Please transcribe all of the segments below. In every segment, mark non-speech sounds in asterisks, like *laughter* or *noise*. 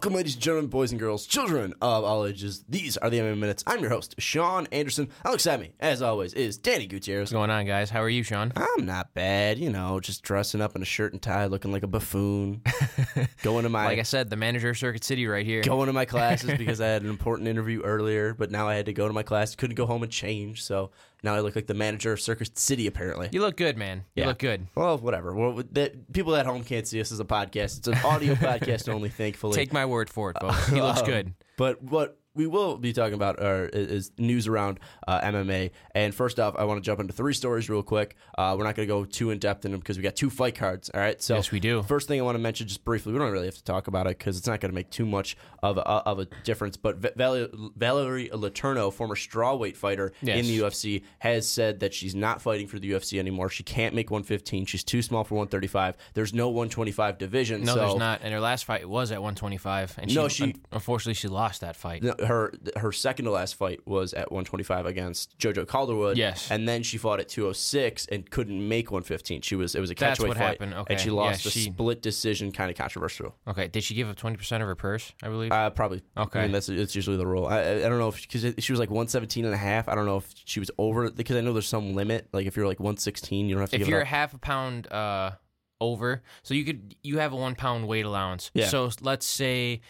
Welcome, ladies and gentlemen, boys and girls, children of all ages. These are the MMA Minutes. I'm your host, Sean Anderson. Alongside me, as always, is Danny Gutierrez. What's going on, guys? How are you, Sean? I'm not bad, you know, just dressing up in a shirt and tie, looking like a buffoon. *laughs* going to my Like I said, the manager of Circuit City right here. going to my classes *laughs* because I had an important interview earlier, but now I had to go to my class. Couldn't go home and change, so now I look like the manager of Circuit City. Apparently, You look good, man. You Yeah. look good. well, whatever. Well, that, people at home can't see us as a podcast. It's an audio *laughs* podcast only, thankfully. Take my word for it, folks. He looks *laughs* Um, good. But what we will be talking about are, is news around uh, MMA. And first off, I want to jump into three stories real quick. Uh, we're not going to go too in depth in them because we got two fight cards. All right. So Yes, we do. First thing I want to mention just briefly, we don't really have to talk about it because it's not going to make too much of a, of a difference. But Va- Valerie, Valerie Letourneau, former strawweight fighter Yes. in the UFC, has said that she's not fighting for the UFC anymore. She can't make 115. She's too small for 135. There's no 125 division. No, so there's not. And her last fight was at 125, and No, she, she- unfortunately she lost that fight. No, her her second to last fight was at 125 against JoJo Calderwood. Yes. and then she fought at 206 and couldn't make 115. She was it was a That's catchweight what fight, happened. Okay. and she lost Yeah, a she- split decision, kind of controversial. Okay, did she give up 20% of her purse? I believe. Uh, probably. Okay. I mean, that's it's usually the rule. I, I don't know if because she was like 117 and a half. I don't know if she was over because I know there's some limit. Like if you're like 116, you don't have to if you're a half a pound uh, over, so you could you have a one pound weight allowance. Yeah. So let's say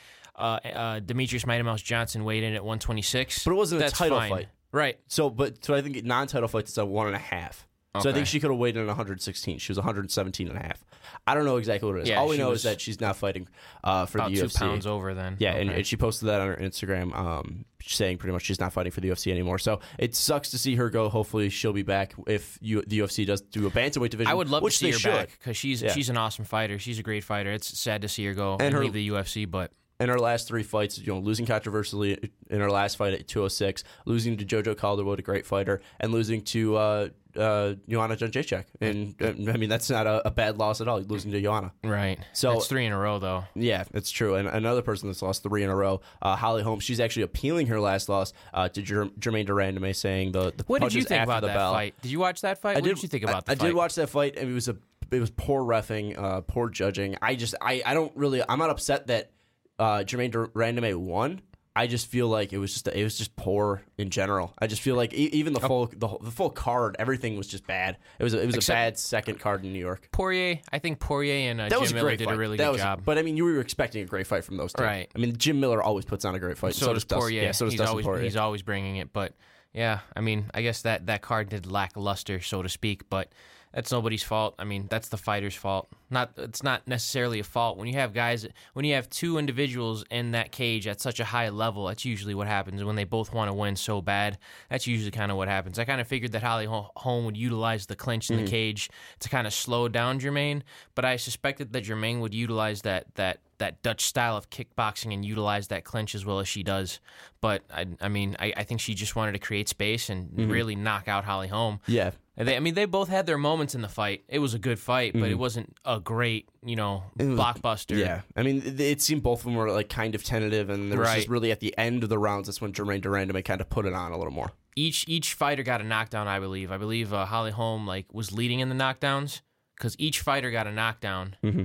uh, uh, Demetrious Mighty Mouse Johnson weighed in at 126. But it wasn't a That's title fine. fight. Right. So, but so I think non-title fights it's a one and a half. So I Okay. think she could have weighed in at 116. She was 117 and a half. I don't know exactly what it is. Yeah, All we she know was is that she's not fighting uh, for About the two UFC. pounds over then. Yeah, and, Okay. and she posted that on her Instagram, um, saying pretty much she's not fighting for the UFC anymore. So it sucks to see her go. Hopefully, she'll be back if you, the UFC does do a bantamweight division. I would love which to see they her should. back because she's Yeah. she's an awesome fighter. She's a great fighter. It's sad to see her go and, And her- leave the UFC, but In our last three fights, you know, losing controversially in our last fight at 206, losing to JoJo Calderwood, a great fighter, and losing to uh, uh, Joanna Jędrzejczyk. And I mean, that's not a, a bad loss at all. Losing to Joanna. right. So- it's three in a row though. Yeah, it's true. And another person that's lost three in a row, uh, Holly Holmes, she's actually appealing her last loss uh, to Jer- Germaine Durandame, saying the, the What did you think about the that bell. fight? Did you watch that fight? what did, you think about I, I did watch that fight, and it was a it was poor refing, uh, poor judging. I just I, I don't really I'm not upset that uh, Germaine Durandame won. I just feel like it was just it was just poor in general. I just feel like e- even the full the, the full card, everything was just bad. It was a, it was Except- a bad second card in New York. Poirier. I think Poirier and uh, That Jim Miller great did fight. a really that good was, job. But I mean, you were expecting a great fight from those two, Right. I mean, Jim Miller always puts on a great fight. so, So, does does Dustin- Poirier. Yeah, so does he's Dustin always Poirier. he's always bringing it, but yeah, I mean, I guess that that card did lackluster, so to speak, but that's nobody's fault. I mean, that's the fighter's fault. Not it's not necessarily a fault when you have guys when you have two individuals in that cage at such a high level. That's usually what happens when they both want to win so bad. That's usually kind of what happens. I kind of figured that Holly Ho- Holm would utilize the clinch in Mm-hmm. the cage to kind of slow down Germaine, but I suspected that Germaine would utilize that that that Dutch style of kickboxing and utilize that clinch as well as she does. But I, I mean, I, I think she just wanted to create space and Mm-hmm. really knock out Holly Holm. yeah, They, I mean, they both had their moments in the fight. It was a good fight, but it wasn't a great, you know, blockbuster. Mm-hmm. yeah. I mean, it, it seemed both of them were like kind of tentative, and there was just really at the end of the rounds that's when Germaine Durandame kind of put it on a little more. Each each fighter got a knockdown. I believe. I believe uh, Holly Holm like was leading in the knockdowns because each fighter got a knockdown. Mm-hmm.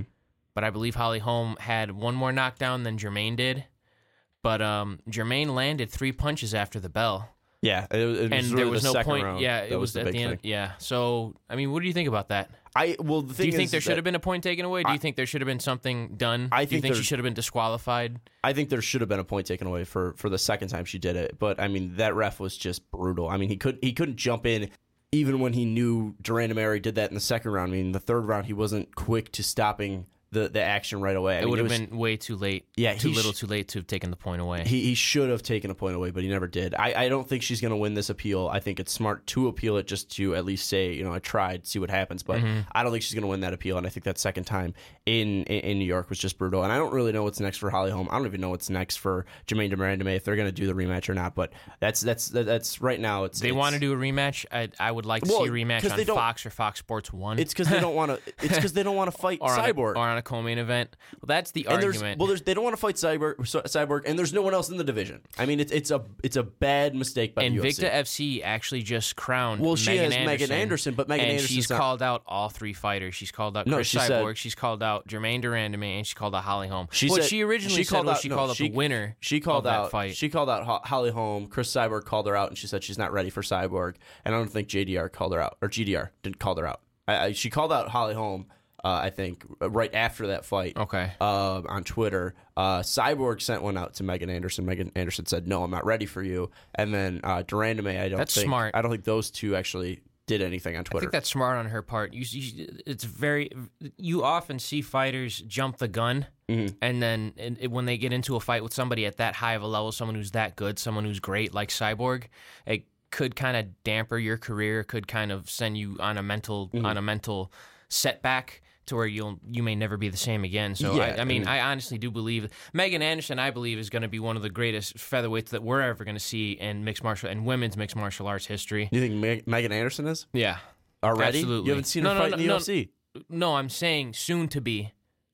But I believe Holly Holm had one more knockdown than Germaine did. But um, Germaine landed three punches after the bell. Yeah, it, it was and really there was the no second point. round Yeah, that it was, the at big the end. thing. Yeah. So, I mean, what do you think about that? I well, the thing Do you think is there should that have been a point taken away? Do you think there should have been something done? I do you think think she should have been disqualified? I think there should have been a point taken away for for the second time she did it. But I mean, that ref was just brutal. I mean, he could he couldn't jump in even when he knew de Randamie did that in the second round. I mean, the third round he wasn't quick to stopping the the action right away. I It mean, would have been way too late. Yeah, too little, sh- too late to have taken the point away. He, he should have taken a point away, but he never did. I, I don't think she's going to win this appeal. I think it's smart to appeal it just to at least say, you know, I tried, see what happens. But Mm-hmm. I don't think she's going to win that appeal. And I think that second time in, in in New York was just brutal. And I don't really know what's next for Holly Holm. I don't even know what's next for Germaine Durandame if they're going to do the rematch or not. But that's that's that's right now. It's they it's, want to do a rematch. I, I would like to Well, see a rematch on Fox or Fox Sports One. It's because they don't *laughs* want to. It's because they don't want to fight or on, Cyborg. A, or on a co-main event. Well, that's the And there's argument. well, there's they don't want to fight Cyborg, Cyborg, and there's no one else in the division. I mean, it's it's a it's a bad mistake by the Invicta UFC. FC actually just crowned Well, she Megan has Anderson, Megan Anderson, but Megan Anderson. and she's not- called out all three fighters. She's called out No, Cris she said- Cyborg, she's called out Germaine Durandame, and she called out Holly Holm. She what said- she originally she said called out- she no, called out the winner. She called out that fight. She called out Holly Holm. Cris Cyborg called her out, and she said she's not ready for Cyborg. And I don't think JDR called her out, or GDR didn't call her out. I, I, she called out Holly Holm. Uh, I think right after that fight. Okay. Uh, on Twitter, uh, Cyborg sent one out to Megan Anderson. Megan Anderson said, "No, I'm not ready for you." And then uh, de Randamie, I don't That's think smart. I don't think those two actually did anything on Twitter. I think that's smart on her part. You, you, it's very. You often see fighters jump the gun, Mm-hmm. and then and when they get into a fight with somebody at that high of a level, someone who's that good, someone who's great like Cyborg, it could kind of damper your career. Could kind of send you on a mental Mm-hmm. on a mental setback to where you'll you may never be the same again. So Yeah, I, I mean, I honestly do believe Megan Anderson. I believe is going to be one of the greatest featherweights that we're ever going to see in mixed martial and women's mixed martial arts history. you think Meg- Megan Anderson is Yeah. already? Absolutely. You haven't seen her no, fight no, in the. UFC. No, I'm saying soon to be.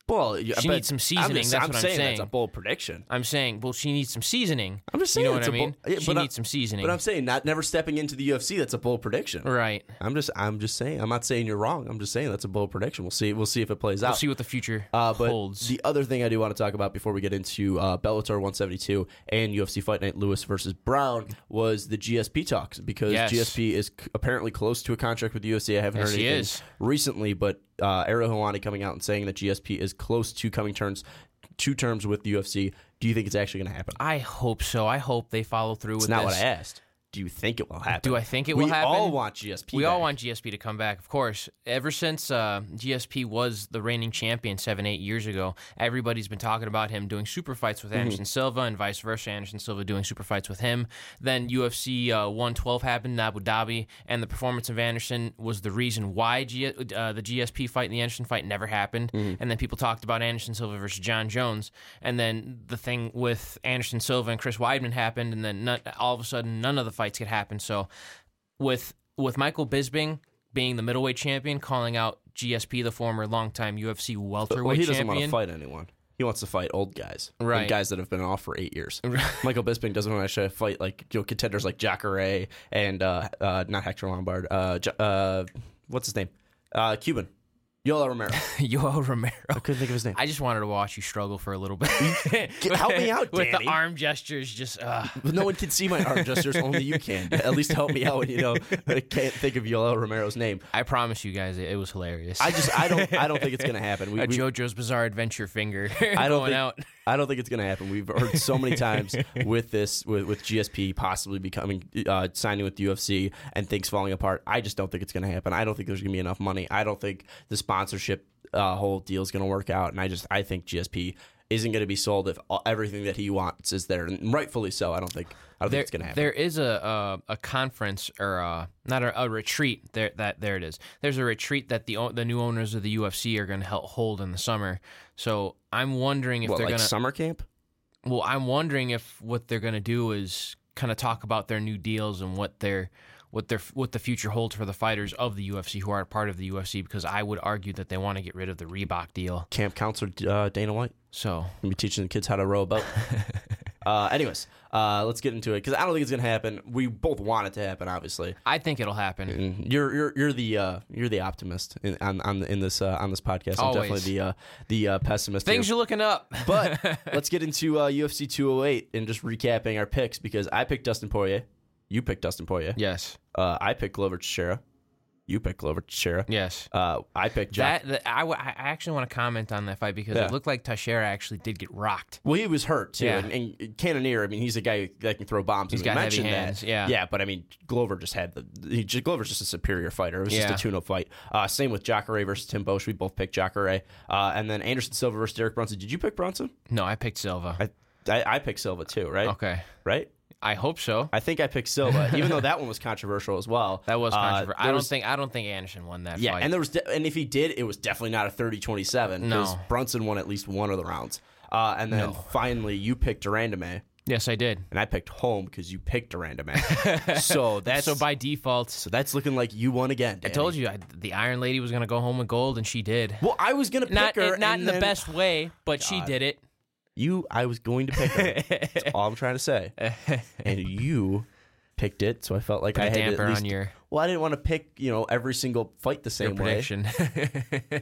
Well, you- She but needs some I'm seasoning, just- that's I'm what I'm saying. saying. That's a bold prediction. I'm saying, well, she needs some seasoning. I'm just saying, You saying. know what I mean? bold- yeah, she needs some seasoning. But I'm saying not never stepping into the UFC. That's a bold prediction. right. I'm just I'm just saying. I'm not saying you're wrong. I'm just saying that's a bold prediction. We'll see. We'll see if it plays We'll out. see what the future Uh, but holds. the other thing I do want to talk about before we get into uh, Bellator 172 and UFC Fight Night Lewis versus Browne was the GSP talks because Yes. GSP is apparently close to a contract with the UFC. I haven't Yes, heard he anything is. recently, but uh, Ariel Helwani coming out and saying that GSP is close to coming terms to terms with the UFC. Do you think it's actually going to happen? I hope so. I hope they follow through with It's not this. what I asked. Do you think it will happen? Do I think it we will happen? all want GSP. We all want GSP to come back, of course. Ever since uh, GSP was the reigning champion seven, eight years ago, everybody's been talking about him doing super fights Mm-hmm. with Anderson Silva and vice versa. Anderson Silva doing super fights with him. Then UFC uh, 112 happened in Abu Dhabi, and the performance of Anderson was the reason why G- uh, the GSP fight and the Anderson fight never happened. Mm-hmm. And then people talked about Anderson Silva versus Jon Jones, and then the thing with Anderson Silva and Chris Weidman happened, and then none, all of a sudden none of the fights could happen. So with with Michael Bisping being the middleweight champion, calling out GSP, the former longtime UFC welterweight Well, he doesn't want to fight anyone. He wants to fight old guys, Right. guys that have been off for eight years. *laughs* Michael Bisping doesn't want to fight like you know, contenders like Jacare and uh, uh, not Hector Lombard. Uh, uh, what's his name? Uh, Cuban. Yoel Romero. *laughs* Yoel Romero. I couldn't think of his name. I just wanted to watch you struggle for a little bit. *laughs* help me out, with Danny. the arm gestures. Just uh, *laughs* no one can see my arm gestures. Only you can. At least help me out you know I can't think of Yoel Romero's name. I promise you guys, it, it was hilarious. I just I don't I don't think it's gonna happen. We, a we- JoJo's Bizarre Adventure finger I don't going think, out. I don't think it's going to happen. We've heard so many times *laughs* with this, with, with GSP possibly becoming uh, signing with the UFC and things falling apart. I just don't think it's going to happen. I don't think there's going to be enough money. I don't think the sponsorship uh, whole deal is going to work out. And I just I think GSP isn't going to be sold if all, everything that he wants is there, and rightfully so. I don't think I don't There, think it's going to happen. there is a a, a conference or a, not a, a retreat there that there it is. There's a retreat that the the new owners of the UFC are going to help hold in the summer. So I'm wondering if what they're like going to. summer camp? Well, I'm wondering if what they're going to do is kind of talk about their new deals and what their what their what the future holds for the fighters of the UFC who are part of the UFC. Because I would argue that they want to get rid of the Reebok deal. Camp counselor uh, Dana White. So be teaching the kids how to row a boat. *laughs* uh, anyways, uh, let's get into it because I don't think it's gonna happen. We both want it to happen, obviously. I think it'll happen. And you're you're you're the uh, you're the optimist in, on on in this uh, on this podcast. I'm Always. definitely the uh, the uh, pessimist. Things here. are looking up. but *laughs* let's get into uh, UFC 208 and just recapping our picks because I picked Dustin Poirier, you picked Dustin Poirier, yes, uh, I picked Glover Teixeira, you picked Glover Teixeira, yes. uh, I picked Jack. That, that I, w- I actually want to comment on that fight because Yeah. it looked like Teixeira actually did get rocked. Well, he was hurt too, Yeah. and, and Cannonier. I mean, he's a guy that can throw bombs. He's and we got heavy mentioned hands, That. yeah. yeah. But I mean, Glover just had the. He, just- Glover's just a superior fighter. It was Yeah. just a tune-up fight. Uh, same with Jacare versus Tim Bosch. We both picked Jacare, uh, and then Anderson Silva versus Derek Brunson. Did you pick Brunson? No, I picked Silva. I, I, I picked Silva too, right? okay, Right. I hope so. I think I picked Silva, even though that one was controversial as well. *laughs* That was Uh, controversial. I don't was- think I don't think Anderson won that Yeah, fight. and there was, de- and if he did, it was definitely not a 30-27 No. because Brunson won at least one of the rounds. Uh, and then No. finally, you picked de Randamie. Yes, I did. and I picked Holm because you picked de Randamie. *laughs* so that's So by default, so that's looking like you won again. I told you I, the Iron Lady was going to go home with gold, and she did. Well, I was gonna pick Not her, not in the best way, but she did it. You, I was going to pick her. That's all I'm trying to say. *laughs* And you picked it, so I felt like Put I a had to damper at least. on your, well, I didn't want to pick you know every single fight the your same way. prediction.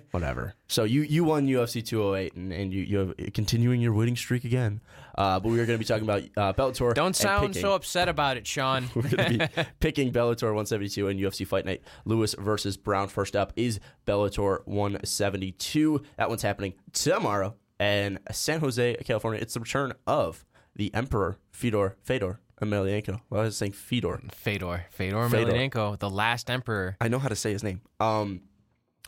*laughs* Whatever. So you you won UFC 208, and, and you you have continuing your winning streak again. Uh, but we are going to be talking about uh, Bellator. Don't sound picking. so upset about it, Sean. *laughs* We're going to be picking Bellator 172 and UFC Fight Night. Lewis versus Browne. First up is Bellator 172. That one's happening tomorrow in San Jose, California. It's the return of the Emperor Fedor Fedor Emelianenko. Well, I was saying Fedor. Fedor, Fedor Fedor. Emelianenko, the last emperor, I know how to say his name. Um,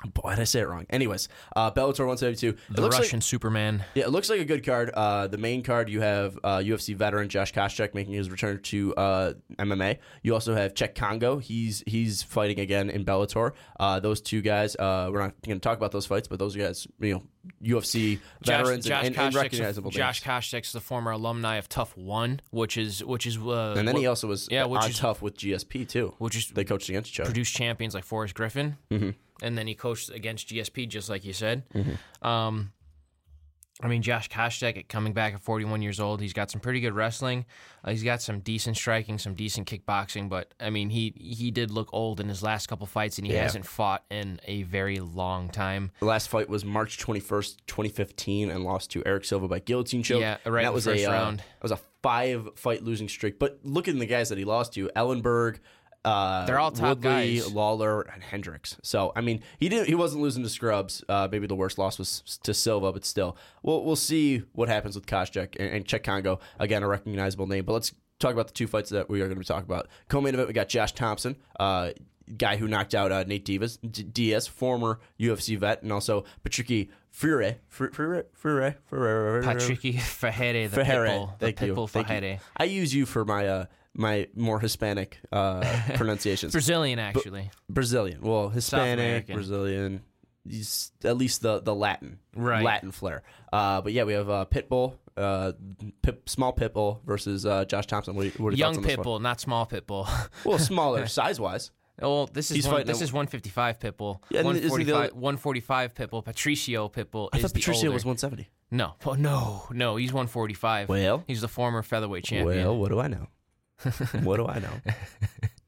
boy, did I say it wrong? Anyways, uh, Bellator 172. It the looks like- Russian Superman. Yeah, it looks like a good card. Uh, the main card, you have uh, UFC veteran Josh Koscheck making his return to uh, MMA. You also have Cheick Kongo. He's he's fighting again in Bellator. Uh, those two guys, uh, we're not going to talk about those fights, but those guys, you know, UFC veterans Josh, and, Josh and, and recognizable Josh. Koscheck's the former alumni of TUF One, which is which is uh, And then wh- he also was yeah, which on is- tough with GSP too. which is They coached against each other. produced champions like Forrest Griffin, Mm-hmm. And then he coached against GSP, just like you said. Um, I mean, Josh Koscheck coming back at 41 years old, he's got some pretty good wrestling. Uh, he's got some decent striking, some decent kickboxing, but I mean, he he did look old in his last couple fights, and he Yeah. hasn't fought in a very long time. The last fight was March 21st, 2015, and lost to Erick Silva by guillotine choke. Yeah, right in that the was first a, uh, that was a five fight losing streak. But look at the guys that he lost to: Ellenberg, uh, They're all top Woodley, guys. Lawler, and Hendricks. So I mean, he didn't. He wasn't losing to scrubs. Uh, maybe the worst loss was to Silva, but still, we'll we'll see what happens with Koscheck and, and Cheick Kongo. Again, a recognizable name. But let's talk about the two fights that we are going to be talking about. Co-main event, we got Josh Thomson. Uh, Guy who knocked out uh, Nate Diaz, D- Diaz, former UFC vet, and also Patricky Freire, Freire, Freire, Freire, Patricky Fajere, the Freire. pitbull, the Thank you. pitbull Thank you. I use you for my uh, my more Hispanic uh, *laughs* pronunciations. Brazilian, actually. Brazilian, well, Hispanic, Brazilian, at least the the Latin, Right. Latin flair. Uh, but yeah, we have uh, Pitbull, uh, pip, small Pitbull versus uh, Josh Thomson. What, what are Young pitbull, not small pitbull. *laughs* Well, smaller *laughs* size wise. Well, this is He's one, this a- is 155 pitbull. Yeah, and isn't the 145, other- 145 pitbull. Patricio pitbull I is thought Patricio older. was 170. No, oh, no, no. He's 145. Well, he's the former featherweight champion. well, what do I know? *laughs* what do I know?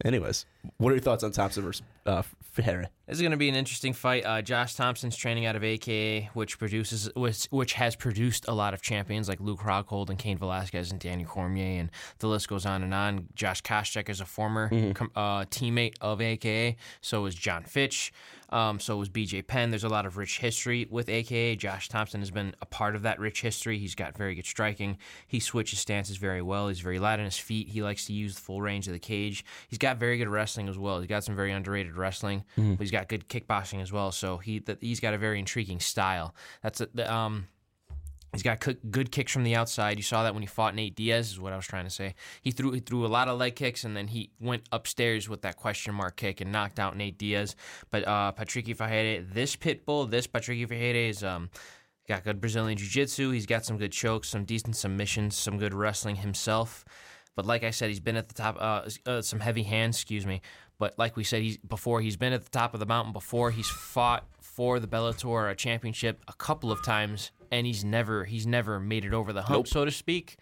Anyways, what are your thoughts on Thomson versus uh, Ferreira? This is going to be an interesting fight. Uh, Josh Thomson's training out of AKA, which produces which, which has produced a lot of champions like Luke Rockhold and Cain Velasquez and Danny Cormier, and the list goes on and on. Josh Koscheck is a former com- uh, teammate of AKA. So is John Fitch. Um, so is BJ Penn. There's a lot of rich history with AKA. Josh Thomson has been a part of that rich history. He's got very good striking. He switches stances very well. He's very light on his feet. He likes to use the full range of the cage. He's got very good wrestling as well. He's got some very underrated wrestling, but he's got good kickboxing as well. So he he's got a very intriguing style. That's a, the, um. He's got good kicks from the outside. You saw that when he fought Nate Diaz, is what I was trying to say. He threw he threw a lot of leg kicks, and then he went upstairs with that question mark kick and knocked out Nate Diaz. But uh, Patricky Fajede, this pit bull, this Patricky Fajede is um, got good Brazilian jiu jitsu. He's got some good chokes, some decent submissions, some good wrestling himself. But like I said, he's been at the top, uh, uh, some heavy hands, excuse me. But like we said, he's before he's been at the top of the mountain before. He's fought for the Bellator championship a couple of times, and he's never he's never made it over the hump, so to speak.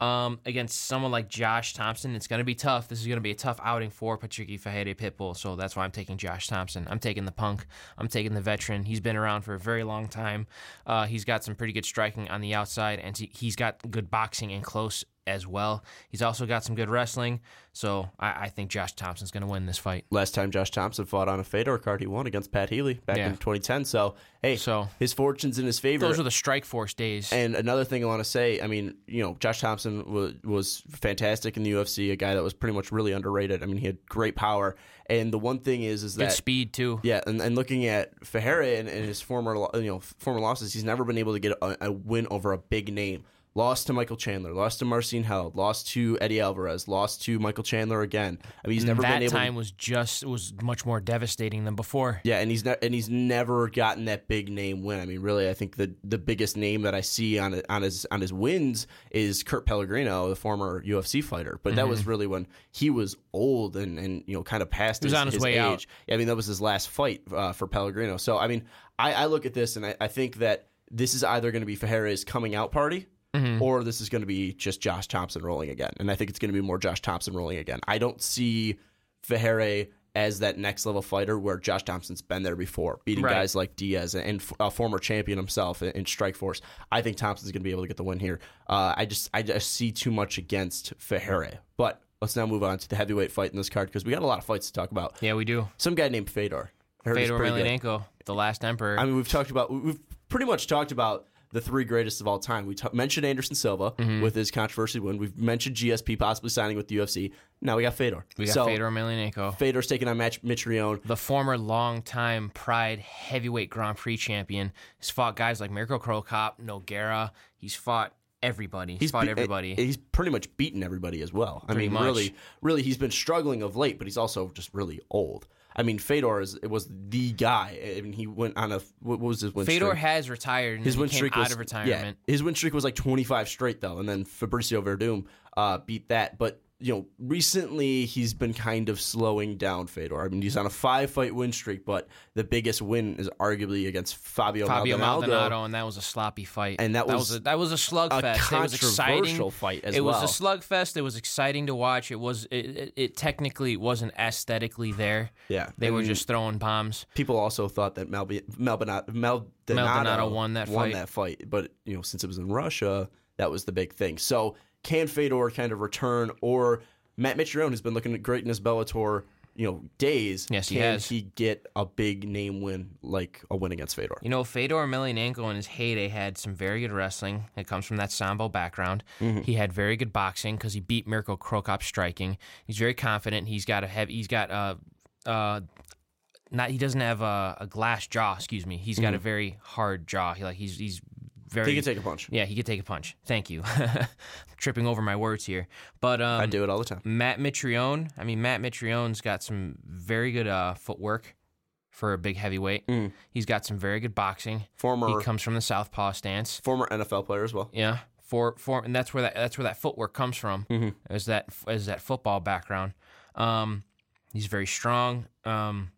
Um, against someone like Josh Thomson, it's going to be tough. This is going to be a tough outing for Patricky Fajede Pitbull, so that's why I'm taking Josh Thomson. I'm taking the punk. I'm taking the veteran. He's been around for a very long time. Uh, he's got some pretty good striking on the outside, and he- he's got good boxing and close as well. He's also got some good wrestling, so I, I think Josh Thomson's going to win this fight. Last time Josh Thomson fought on a Fedor card, he won against Pat Healy back Yeah. in 2010. So, hey, So his fortune's in his favor. those are the Strikeforce days. And another thing I want to say, I mean, you know, Josh Thomson was, was fantastic in the UFC, a guy that was pretty much really underrated. I mean, he had great power. And the one thing is, is good that speed too. yeah, and, and looking at Ferreira and, and his former, you know, former losses, he's never been able to get a, a win over a big name lost to Michael Chandler, lost to Marcin Held, lost to Eddie Alvarez, lost to Michael Chandler again. I mean, he's never that been able. time to, was just was much more devastating than before. yeah, and he's ne- and he's never gotten that big name win. I mean, really, I think the the biggest name that I see on it- on his on his wins is Kurt Pellegrino, the former UFC fighter. But that was really when he was old and and you know kind of past Mm-hmm. was his, on his way age. out. Yeah, I mean, that was his last fight uh, for Pellegrino. So, I mean, I, I look at this and I, I think that this is either going to be Ferreira's coming out party Mm-hmm. or this is going to be just Josh Thomson rolling again. And I think it's going to be more Josh Thomson rolling again. I don't see Ferreira as that next level fighter where Josh Thomson's been there before, beating Right. guys like Diaz and a former champion himself in, in Strikeforce. I think Thomson's going to be able to get the win here. Uh, I just I just see too much against Ferreira. But let's now move on to the heavyweight fight in this card because we got a lot of fights to talk about. Yeah, we do. Some guy named Fedor. Fedor. Emelianenko, the last emperor. I mean, we've talked about we've pretty much talked about the three greatest of all time. We t- mentioned Anderson Silva Mm-hmm. with his controversy win. We've mentioned GSP possibly signing with the UFC. Now we got Fedor. we got so, Fedor Emelianenko, Fedor's taking on Matt Mitrione. the former longtime Pride heavyweight Grand Prix champion. He's fought guys like Mirko Krokop, Nogueira. He's fought everybody. He's, fought be- everybody. He's pretty much beaten everybody as well. I mean, much. really, really, he's been struggling of late, but he's also just really old. I mean, Fedor is it was the guy. I mean, he went on a what was his win Fedor streak? has retired and His win streak out was of retirement. Yeah, his win streak was like 25 straight though, and then Fabricio Werdum uh, beat that. But you know, recently he's been kind of slowing down Fedor. I mean, he's on a five fight win streak, but the biggest win is arguably against Fabio, Fabio Maldonado. Maldonado, and that was a sloppy fight. And that was a, that was a a slugfest. It was exciting. controversial fight as it well. was a slugfest. It was exciting to watch. It was it, it, it technically wasn't aesthetically there. Yeah, They I were just throwing bombs. people also thought that Malbi- Maldonado, Maldonado, Maldonado won that won fight. that fight, but you know, since it was in Russia, that was the big thing. So, can Fedor kind of return, or Matt Mitrione has been looking great in his Bellator, you know, days? Yes, he can has. he get a big name win like a win against Fedor? You know, Fedor Emelianenko in his heyday had some very good wrestling. It comes from that sambo background. Mm-hmm. He had very good boxing because he beat Mirko Cro Cop striking. He's very confident. He's got a heavy. He's got a. uh. Not he doesn't have a, a glass jaw. Excuse me. He's got a very hard jaw. He like he's he's very. He can take a punch. yeah, he could take a punch. Thank you. *laughs* Tripping over my words here, but um, I do it all the time. Matt Mitrione. I mean, Matt Mitrione's got some very good uh, footwork for a big heavyweight. He's got some very good boxing. Former. He Mm. Comes from the southpaw stance. former NFL player as well. Yeah, for for and that's where that that's where that footwork comes from. Mm-hmm. Is that is that football background? Um, he's very strong. Um,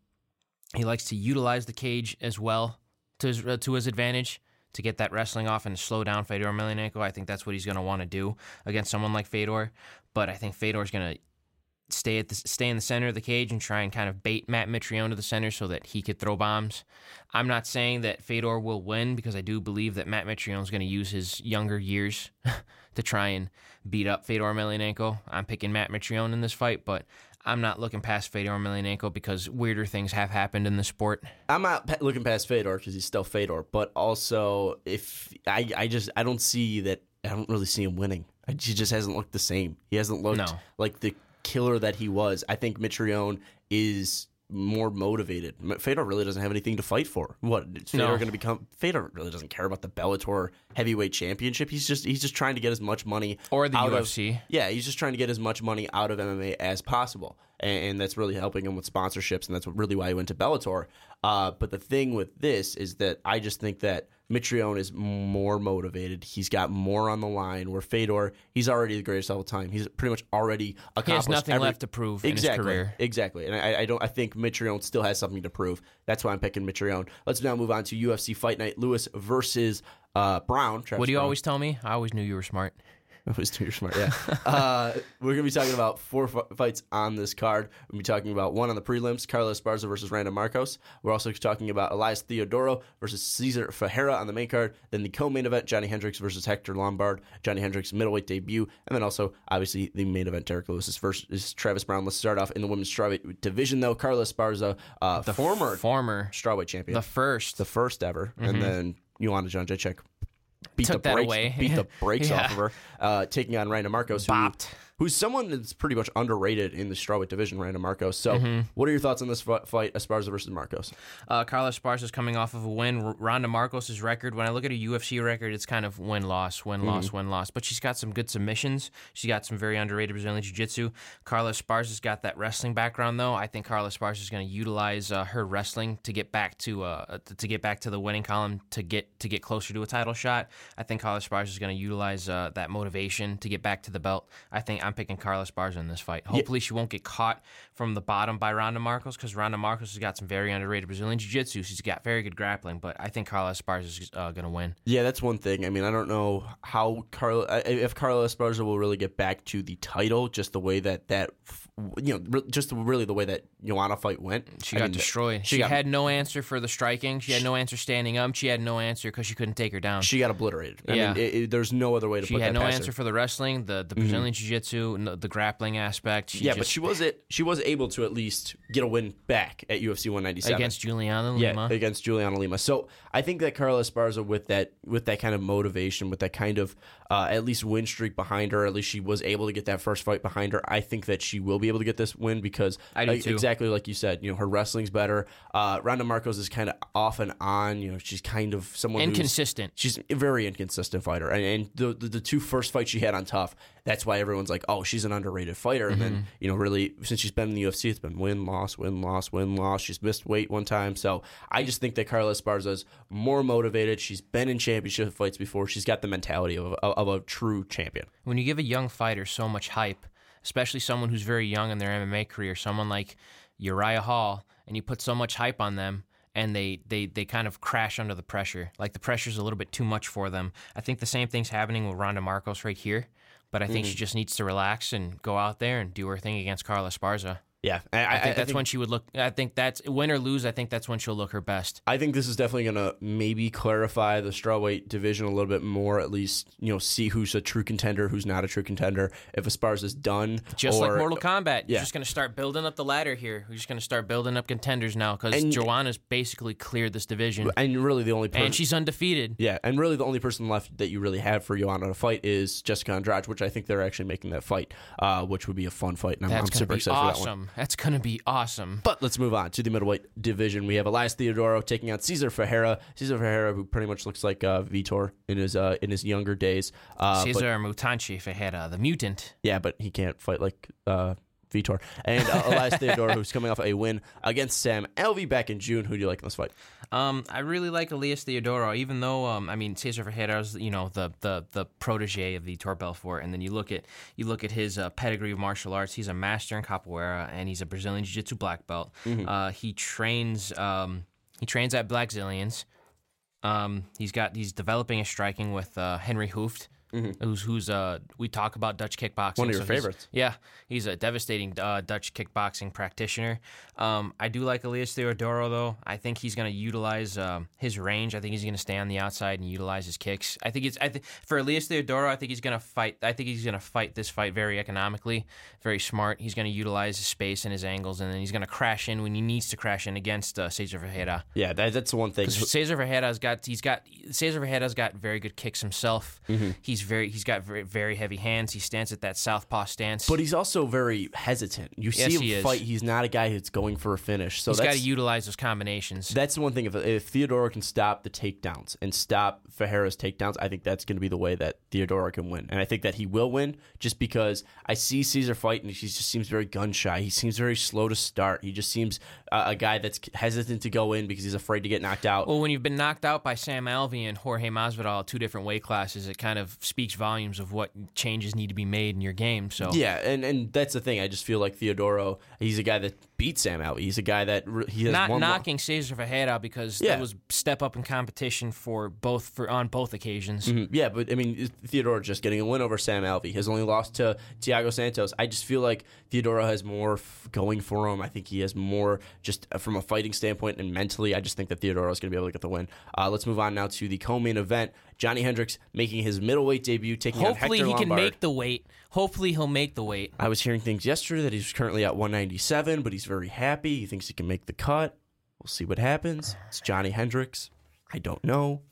he likes to utilize the cage as well to his uh, to his advantage to get that wrestling off and slow down Fedor Emelianenko. I think that's what he's going to want to do against someone like Fedor. But I think Fedor's going to stay at the stay in the center of the cage and try and kind of bait Matt Mitrione to the center so that he could throw bombs. I'm not saying that Fedor will win because I do believe that Matt Mitrione is going to use his younger years *laughs* to try and beat up Fedor Emelianenko. I'm picking Matt Mitrione in this fight, but I'm not looking past Fedor Emelianenko because weirder things have happened in the sport. I'm not looking past Fedor because he's still Fedor, but also if I, I just I don't see that I don't really see him winning. I, he just hasn't looked the same. He hasn't looked No. like the killer that he was. I think Mitrione is more motivated. Fedor really doesn't have anything to fight for. What is Fedor No. going to become? Fedor really doesn't care about the Bellator heavyweight championship. He's just he's just trying to get as much money Or the out of- UFC. yeah, he's just trying to get as much money out of MMA as possible, and, and that's really helping him with sponsorships, and that's really why he went to Bellator. Uh, but the thing with this is that I just think that Mitrione is more motivated. He's got more on the line. Where Fedor, he's already the greatest of all time. He's pretty much already accomplished everything. He has nothing every- left to prove in exactly, his career. Exactly, and I, I don't. I think Mitrione still has something to prove. That's why I'm picking Mitrione. Let's now move on to UFC Fight Night: Lewis versus uh, Browne. Travis What do you Browne. always tell me? I always knew you were smart. That was too smart. Yeah. uh, we're going to be talking about four f- fights on this card. We'll be talking about one on the prelims, Carla Esparza versus Randa Markos. We're also talking about Elias Theodoro versus Cesar Ferreira on the main card. Then the co-main event, Johnny Hendricks versus Hector Lombard. Johnny Hendricks middleweight debut, and then also obviously the main event, Derrick Lewis versus Travis Browne. Let's start off in the women's strawweight division, though. Carla Esparza, uh, the former Former, strawweight champion, the first. the first ever, and then Joanna Jędrzejczyk beat Took the that brakes, away. beat the *laughs* brakes Yeah. off of her, uh, taking on Randa Markos, who Bopped. Who's someone that's pretty much underrated in the strawweight division, Randa Markos. So, Mm-hmm. what are your thoughts on this fi- fight, Esparza versus Markos? Uh, Carla Esparza is coming off of a win. R- Ronda Markos' record, when I look at her UFC record, it's kind of win loss, win loss, win loss. But she's got some good submissions. She's got some very underrated Brazilian Jiu Jitsu. Carlos Esparza's got that wrestling background, though. I think Carlos Esparza is going to utilize uh, her wrestling to get back to uh, to- to get back to the winning column to get to get closer to a title shot. I think Carlos Esparza is going to utilize uh, that motivation to get back to the belt. I think I'm picking Carlos Esparza in this fight. Hopefully, she won't get caught from the bottom by Ronda Markos because Ronda Markos has got some very underrated Brazilian Jiu Jitsu. She's got very good grappling, but I think Carlos Esparza is uh, going to win. Yeah, that's one thing. I mean, I don't know how Carla, I- if Carla Esparza will really get back to the title, just the way that that, you know, just really the way that Joanna fight went. She I got mean, destroyed. she She, got- had no answer for the striking. She had no answer standing up. She had no answer because she couldn't take her down. She got obliterated. I Yeah. mean, it, it- there's no other way to She put had no answer her. for the wrestling, the the Brazilian Jiu Jitsu, no, the grappling aspect. She Yeah, just, but she was it. She was able to at least get a win back at UFC 197 against Juliana yeah, Lima. against Juliana Lima. So I think that Carla Esparza, with that with that kind of motivation, with that kind of uh, at least win streak behind her, at least she was able to get that first fight behind her. I think that she will be able to get this win because I do like, exactly like you said, you know, her wrestling's better. Uh, Ronda Markos is kind of off and on. You know, she's kind of someone Inconsistent. She's a very inconsistent fighter, and, and the, the the two first fights she had on TUF, that's why everyone's like, oh, she's an underrated fighter. And Mm-hmm. then you know, really, since she's been in the UFC, it's been win loss, win loss, win loss. She's missed weight one time, so I just think that Carla Esparza is more motivated. She's been in championship fights before. She's got the mentality of of, of a true champion. when you give a young fighter so much hype, especially someone who's very young in their MMA career, someone like Uriah Hall, and you put so much hype on them and they, they, they kind of crash under the pressure. Like the pressure's a little bit too much for them. I think the same thing's happening with Ronda Markos right here, but I think she mm-hmm. just needs to relax and go out there and do her thing against Carla Esparza. Yeah, I, I think that's when she would look. I think that's win or lose. I think that's when she'll look her best. I think this is definitely going to maybe clarify the strawweight division a little bit more. At least you know, see who's a true contender, who's not a true contender. If Esparza's done, Just or, like Mortal Kombat, Yeah. you're just going to start building up the ladder here. We're just going to start building up contenders now because Joanna's basically cleared this division, and really the only person, and she's undefeated. Yeah, and really the only person left that you really have for Joanna to fight is Jessica Andrade, which I think they're actually making that fight, uh, which would be a fun fight. And I'm, That's I'm super be excited for that one. That's going to be awesome. But let's move on to the middleweight division. We have Elias Theodoro taking out Cesar Ferreira. Cesar Ferreira, who pretty much looks like uh, Vitor in his uh, in his younger days. Uh, but- Cesar Mutanchi Ferreira, the mutant. yeah, but he can't fight like uh, Vitor. And uh, Elias Theodoro, who's coming off a win against Sam Alvey back in June. Who do you like in this fight? Um, I really like Elias Theodoro, even though um, I mean Cesar Ferreira's you know the the the protege of the Vitor Belfort, and then you look at you look at his uh, pedigree of martial arts. He's a master in capoeira, and he's a Brazilian Jiu-Jitsu black belt. Uh, he trains um, he trains at Blackzilians. Um, he's got he's developing his striking with uh, Henry Hooft. Who's who's uh we talk about Dutch kickboxing. One of your so he's- favorites. yeah, he's a devastating uh, Dutch kickboxing practitioner. Um, I do like Elias Theodoro though. I think he's going to utilize um, his range. I think he's going to stay on the outside and utilize his kicks. I think it's I think for Elias Theodoro, I think he's going to fight. I think he's going to fight this fight very economically, very smart. He's going to utilize his space and his angles, and then he's going to crash in when he needs to crash in against uh, Cesar Ferreira. Yeah, that, that's the one thing. Cesar Ferreira's got he's got Cesar Ferreira's got very good kicks himself. Mm-hmm. He's very he's got very very heavy hands. He stands at that southpaw stance. But he's also very hesitant. You Yes, see him he is. fight; he's not a guy who's going for a finish. So he's got that's to utilize those combinations. that's the one thing. If, if Theodoro can stop the takedowns and stop Ferreira's takedowns, I think that's going to be the way that Theodora can win. And I think that he will win just because I see Cesar fight and he just seems very gun shy. He seems very slow to start. He just seems uh, a guy that's hesitant to go in because he's afraid to get knocked out. well, when you've been knocked out by Sam Alvey and Jorge Masvidal, two different weight classes, it kind of speaks volumes of what changes need to be made in your game. So Yeah, and, and that's the thing. I just feel like Theodoro, he's a guy that beat Sam Alvey. He's a guy that re- he has not knocking Cesar Ferreira because Yeah. that was step up in competition for both for on both occasions. Mhm. Yeah, but I mean, Theodoro just getting a win over Sam Alvey. Has only lost to Thiago Santos. I just feel like Theodoro has more f- going for him. I think he has more just uh, from a fighting standpoint and mentally. I just think that Theodoro is going to be able to get the win. Uh, let's move on now to the co-main event. Johnny Hendricks making his middleweight debut, taking Hopefully on he Hector can make the weight. Hopefully he'll make the weight. I was hearing things yesterday that he's currently at 197, but he's very happy. He thinks he can make the cut. We'll see what happens. It's Johnny Hendricks. I don't know.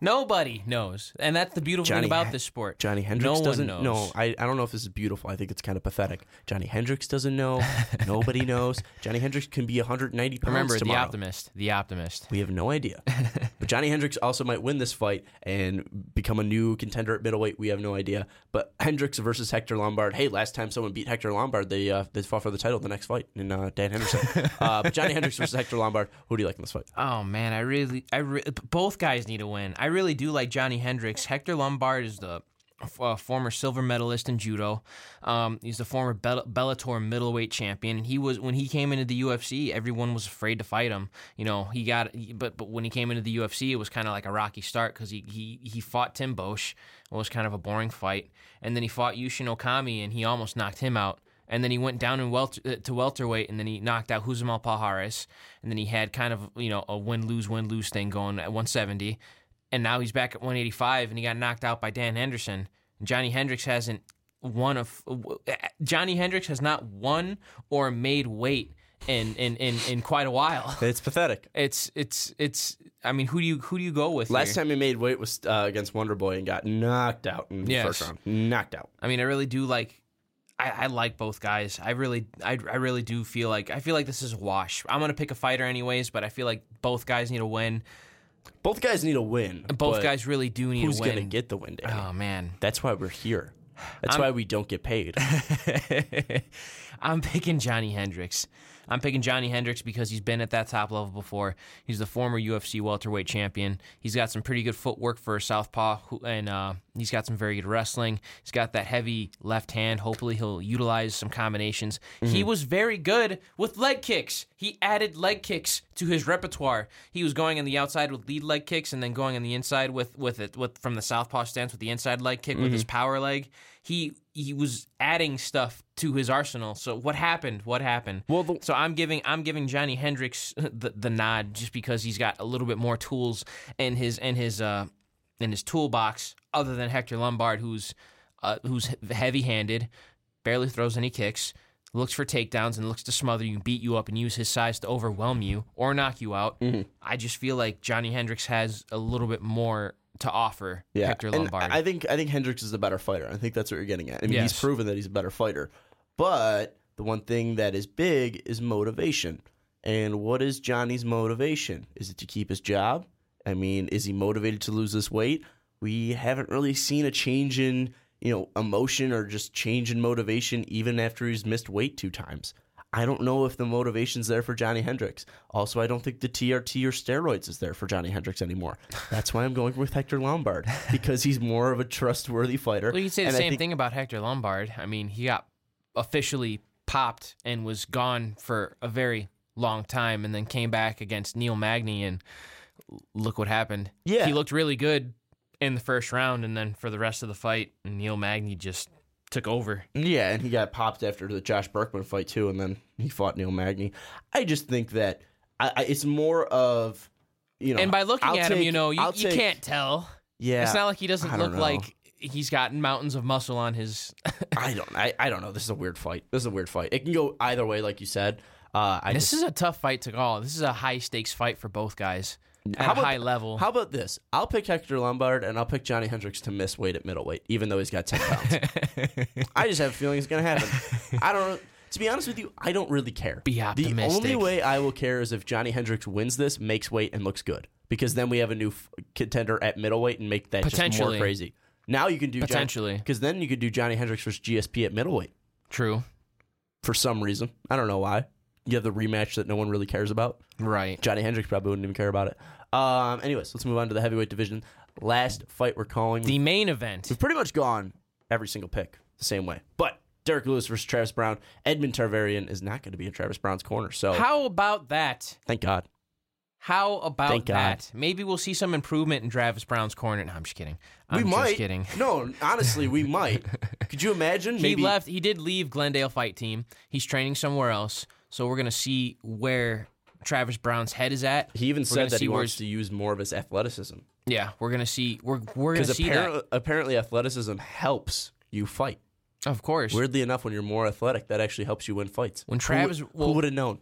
Nobody knows, and that's the beautiful Johnny thing about this sport. Johnny Hendricks no doesn't knows. know. I, I don't know if this is beautiful. I think it's kind of pathetic. Johnny Hendricks doesn't know. *laughs* Nobody knows. Johnny Hendricks can be 190 pounds Remember tomorrow. the optimist. The optimist. We have no idea. *laughs* Johnny Hendricks also might win this fight and become a new contender at middleweight. We have no idea. But Hendricks versus Hector Lombard. Hey, last time someone beat Hector Lombard, they uh, they fought for the title the next fight in uh, Dan Henderson. *laughs* uh, but Johnny Hendricks versus Hector Lombard. Who do you like in this fight? Oh man, I really, I re- both guys need to win. I really do like Johnny Hendricks. Hector Lombard is the uh, former silver medalist in judo. Um, he's the former Bell- Bellator middleweight champion. He was when he came into the UFC, everyone was afraid to fight him. You know, he got, but but when he came into the UFC, it was kind of like a rocky start because he he he fought Tim Bosch. It was kind of a boring fight, and then he fought Yushin Okami, and he almost knocked him out. And then he went down in welter, uh, to welterweight, and then he knocked out Huzamal Pajares. And then he had kind of you know a win lose win lose thing going at 170, and now he's back at 185, and he got knocked out by Dan Henderson. And Johnny Hendricks hasn't won a f- w- Johnny Hendricks has not won or made weight in in in, in quite a while. *laughs* It's pathetic. It's it's it's. I mean, who do you who do you go with? Last here? time he made weight was uh, against Wonder Boy and got knocked out in the Yes. first round. Knocked out. I mean, I really do like. I, I like both guys. I really, I, I really do feel like I feel like this is a wash. I'm gonna pick a fighter anyways, but I feel like both guys need a win. Both guys need a win. Both but guys really do need a win. Who's gonna get the win, Danny? Oh man, That's why we're here. That's why we don't get paid. *laughs* I'm picking Johnny Hendricks. I'm picking Johnny Hendricks because he's been at that top level before. He's the former UFC welterweight champion. He's got some pretty good footwork for a southpaw, and uh, he's got some very good wrestling. He's got that heavy left hand. Hopefully, he'll utilize some combinations. He was very good with leg kicks. He added leg kicks to his repertoire. He was going on the outside with lead leg kicks, and then going on the inside with with it with from the southpaw stance with the inside leg kick with his power leg. He he was adding stuff to his arsenal. So what happened? What happened? Well, the- so I'm giving I'm giving Johnny Hendricks the, the nod just because he's got a little bit more tools in his in his uh in his toolbox other than Hector Lombard, who's uh, who's heavy handed, barely throws any kicks, looks for takedowns and looks to smother you, beat you up, and use his size to overwhelm you or knock you out. Mm-hmm. I just feel like Johnny Hendricks has a little bit more to offer Hector and Lombard. I think I think Hendricks is the better fighter. I think that's what you're getting at. I mean, he's proven that he's a better fighter. But the one thing that is big is motivation. And what is Johnny's motivation? Is it to keep his job? I mean, is he motivated to lose this weight? We haven't really seen a change in, you know, emotion or just change in motivation even after he's missed weight two times. I don't know if the motivation's there for Johnny Hendricks. Also, I don't think the TRT or steroids is there for Johnny Hendricks anymore. That's why I'm going with Hector Lombard *laughs* because he's more of a trustworthy fighter. Well, you could say the And same think- thing about Hector Lombard. I mean, he got officially popped and was gone for a very long time, and then came back against Neil Magny, and look what happened. Yeah. he looked really good in the first round, and then for the rest of the fight, Neil Magny just took over. Yeah, and he got popped after the Josh Burkman fight too, and then he fought Neil Magny. I just think that I, I, it's more of you know, And by looking I'll at him, you know, you, I'll you can't tell. Yeah, It's not like he doesn't look know. like he's got mountains of muscle on his. *laughs* I don't. I, I don't know. This is a weird fight. This is a weird fight. It can go either way, like you said. Uh, I this just, is a tough fight to call. This is a high stakes fight for both guys at How a about- high level. How about this? I'll pick Hector Lombard and I'll pick Johnny Hendricks to miss weight at middleweight, even though he's got ten pounds. *laughs* I just have a feeling it's gonna happen. I don't. To be honest with you, I don't really care. Be optimistic. The only way I will care is if Johnny Hendricks wins this, makes weight, and looks good, because then we have a new f- contender at middleweight and make that just more crazy. Now you can do Potentially. because then you could do Johnny Hendricks versus GSP at middleweight True. for some reason. I don't know why. You have the rematch that no one really cares about. Right. Johnny Hendricks probably wouldn't even care about it. Um, anyways, let's move on to the heavyweight division. Last fight we're calling. The main event. We've pretty much gone every single pick the same way. But Derrick Lewis versus Travis Browne. Edmond Tarverdyan is not going to be in Travis Browne's corner. So How about that? thank God. How about Thank God. that? Maybe we'll see some improvement in Travis Browne's corner. No, I'm just kidding. I'm we just might. kidding. No, *laughs* honestly, we might. Could you imagine? He left. He did leave Glendale Fight Team. He's training somewhere else. So we're gonna see where Travis Browne's head is at. he even We're said that he wants to use more of his athleticism Yeah, we're gonna see. We're we're gonna because see apparently, apparently athleticism helps you fight. Of course. Weirdly enough, when you're more athletic, that actually helps you win fights. When Who Travis- would- who, well- would have known?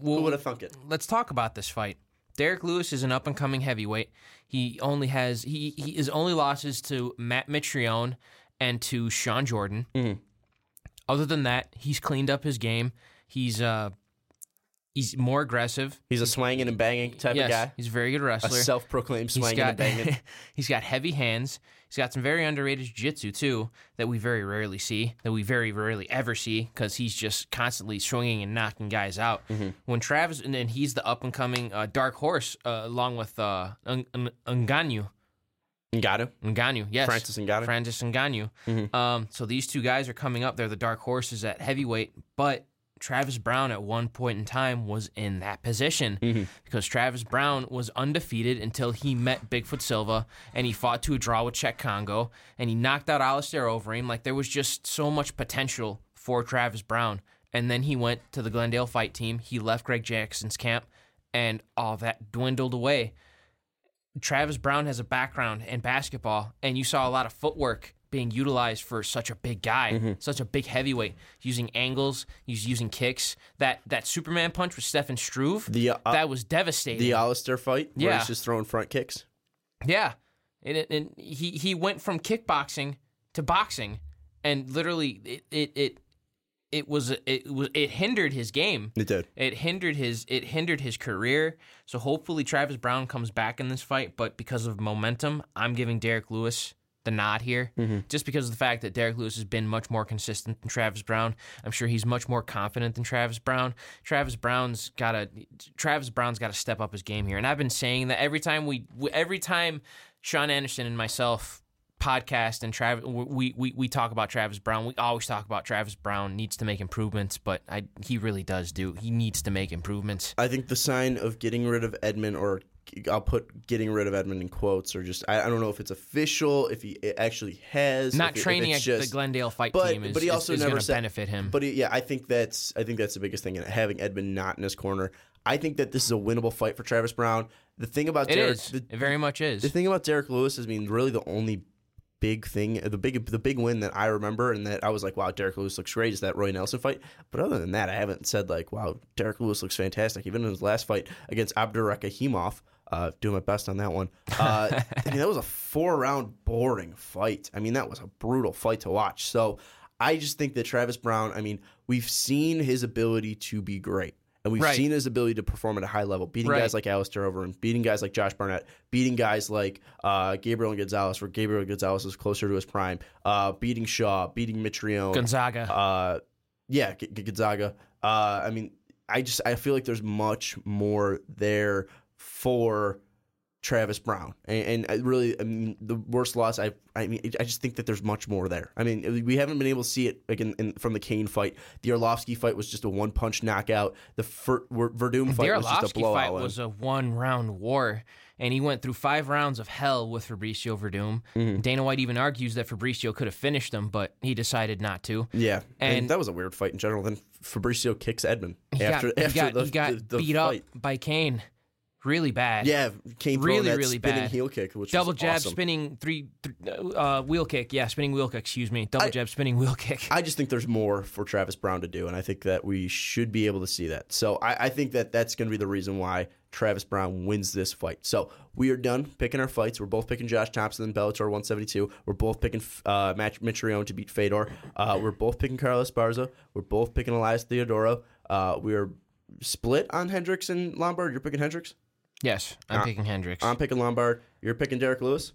Well, who would have thunk it? let's talk about this fight. Derrick Lewis is an up and coming heavyweight. He only has he, he his only losses to Matt Mitrione and to Shawn Jordan. Mm-hmm. Other than that, he's cleaned up his game. He's uh he's more aggressive. He's a swinging and banging type yes, of guy. he's a very good A wrestler. self-proclaimed swinging got and banging. *laughs* he's got heavy hands. He's got some very underrated jiu-jitsu too that we very rarely see, that we very rarely ever see because he's just constantly swinging and knocking guys out. Mm-hmm. When Travis and then he's the up and coming uh, dark horse uh, along with uh, Ng- Ng- Ngannou. Ngannou. Ngannou, yes, Francis Ngannou. Francis Ngannou. Um, so these two guys are coming up. They're the dark horses at heavyweight, but Travis Browne at one point in time was in that position mm-hmm. because Travis Browne was undefeated until he met Bigfoot Silva and he fought to a draw with Cheick Kongo and he knocked out Alistair Overeem. Like there was just so much potential for Travis Browne. And then he went to the Glendale fight team. He left Greg Jackson's camp and all that dwindled away. Travis Browne has a background in basketball, and you saw a lot of footwork being utilized for such a big guy, Mm-hmm. such a big heavyweight, using angles, he's using kicks. That that Superman punch with Stefan Struve, The, uh, that was devastating. The Alistair fight where Yeah. he's just throwing front kicks. yeah, and, it, and he he went from kickboxing to boxing, and literally it it it, it was it was it hindered his game. It did. It hindered his it hindered his career. So hopefully Travis Browne comes back in this fight, but because of momentum, I'm giving Derrick Lewis the nod here. Mm-hmm. Just because of the fact that Derrick Lewis has been much more consistent than Travis Browne. I'm sure he's much more confident than Travis Browne. Travis Browne's got to Travis Browne's got to step up his game here. And I've been saying that every time we every time Sean Anderson and myself podcast and Travis we, we we talk about Travis Browne. We always talk about Travis Browne needs to make improvements, but I he really does do. He needs to make improvements. I think the sign of getting rid of Edmond, or I'll put getting rid of Edmond in quotes, or just I, I don't know if it's official, if he it actually has, Not if, if training at just, the Glendale fight but- team is, but he also is never going said- benefit him. But he- yeah, I think that's I think that's the biggest thing in having Edmond not in his corner. I think that this is a winnable fight for Travis Browne. The thing about it Derrick, is. the, it very much is. the thing about Derrick Lewis is, I mean, really the only big thing, the big the big win that I remember, and that I was like, wow, Derrick Lewis looks great, is that Roy Nelson fight. But other than that, I haven't said like, wow, Derrick Lewis looks fantastic. Even in his last fight against Abdurakhimov, uh, doing my best on that one. Uh, *laughs* I mean, that was a four round boring fight. I mean, that was a brutal fight to watch. So I just think that Travis Browne. I mean, we've seen his ability to be great. And we've Right. seen his ability to perform at a high level, beating Right. guys like Alistair over and beating guys like Josh Barnett, beating guys like uh, Gabriel Gonzalez, where Gabriel Gonzalez is closer to his prime, uh, beating Schaub, beating Mitrione, Gonzaga. uh, yeah, G- G- Gonzaga. Uh, I mean, I just I feel like there's much more there for Travis Browne, and, and I really, I mean, the worst loss. I, I mean, I just think that there's much more there. I mean, we haven't been able to see it like in, in, from the Cain fight. The Arlovsky fight was just a one punch knockout. The Fer, Werdum the fight was just a blowout. fight was a one round war, and he went through five rounds of hell with Fabricio Werdum. Mm-hmm. Dana White even argues that Fabricio could have finished him, but he decided not to. yeah, and, and- that was a weird fight in general. Then Fabricio kicks Edmond after got, after he got, the, he got the, the beat fight. up by Cain, really bad. Yeah, throwing Really, that really spinning bad. heel kick, which Double jab, awesome. spinning three, th- uh, wheel kick. Yeah, spinning wheel kick. Excuse me. Double I- jab, spinning wheel kick. I just think there's more for Travis Browne to do, and I think that we should be able to see that. So I, I think that that's going to be the reason why Travis Browne wins this fight. So we are done picking our fights. We're both picking Josh Thomson in Bellator 172. We're both picking uh, Mitrione to beat Fedor. Uh, we're both picking Carla Esparza. We're both picking Elias Theodorou. Uh, we are split on Hendricks and Lombard. You're picking Hendricks. Yes, I'm Uh, picking Hendricks. I'm picking Lombard. You're picking Derrick Lewis.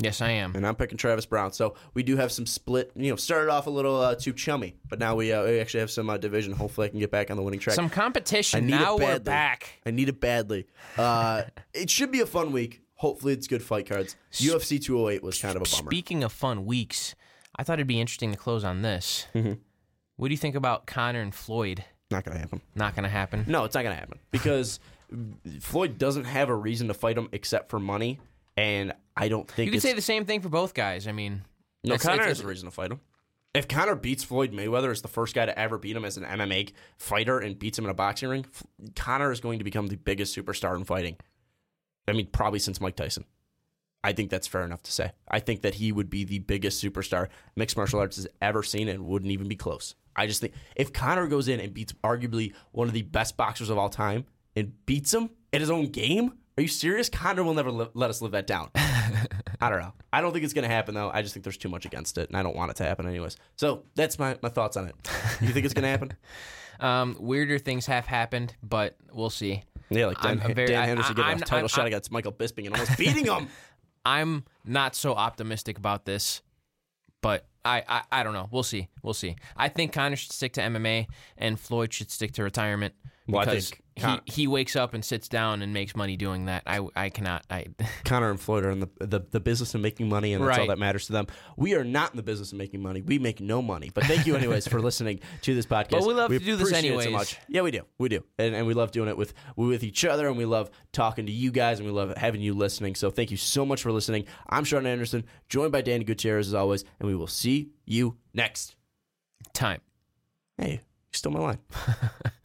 yes, I am. and I'm picking Travis Browne. So we do have some split. You know, started off a little uh, too chummy, but now we, uh, we actually have some uh, division. Hopefully, I can get back on the winning track. Some I competition. need it Now we're badly. back. I need it badly. Uh, *laughs* it should be a fun week. Hopefully, it's good fight cards. UFC 208 was kind of a bummer. Speaking of fun weeks, I thought it'd be interesting to close on this. Mm-hmm. What do you think about Conor and Floyd? Not gonna happen. Not going to happen. No, it's not gonna happen because Floyd doesn't have a reason to fight him except for money, and I don't think You could say the same thing for both guys. I mean, No, it's- Conor it's- has a reason to fight him. If Conor beats Floyd Mayweather as the first guy to ever beat him as an MMA fighter and beats him in a boxing ring, Conor is going to become the biggest superstar in fighting. I mean, probably since Mike Tyson. I think that's fair enough to say. I think that he would be the biggest superstar mixed martial arts has ever seen and wouldn't even be close. I just think if Conor goes in and beats arguably one of the best boxers of all time and beats him at his own game? Are you serious? Conor will never li- let us live that down. *laughs* I don't know. I don't think it's going to happen, though. I just think there's too much against it, and I don't want it to happen, anyways. So that's my, my thoughts on it. You think it's going to happen? *laughs* Um, weirder things have happened, but we'll see. Yeah, like Dan, I'm very- Dan I- Henderson I- getting I'm- a title I'm- shot against Michael Bisping and almost beating him. *laughs* I'm not so optimistic about this, but I, I, I don't know. We'll see. We'll see. I think Conor should stick to MMA and Floyd should stick to retirement Well, I think He, he wakes up and sits down and makes money doing that. I, I cannot. I *laughs* Conor and Floyd are in the, the, the business of making money, and that's all that matters to them. We are not in the business of making money. We make no money. But thank you, anyways, for *laughs* listening to this podcast. But we love to do this it so anyways. much. Yeah, we do. We do. And, and we love doing it with, with each other, and we love talking to you guys, and we love having you listening. So thank you so much for listening. I'm Sean Anderson, joined by Danny Gutierrez, as always, and we will see you next. time. Hey, you stole my line. *laughs*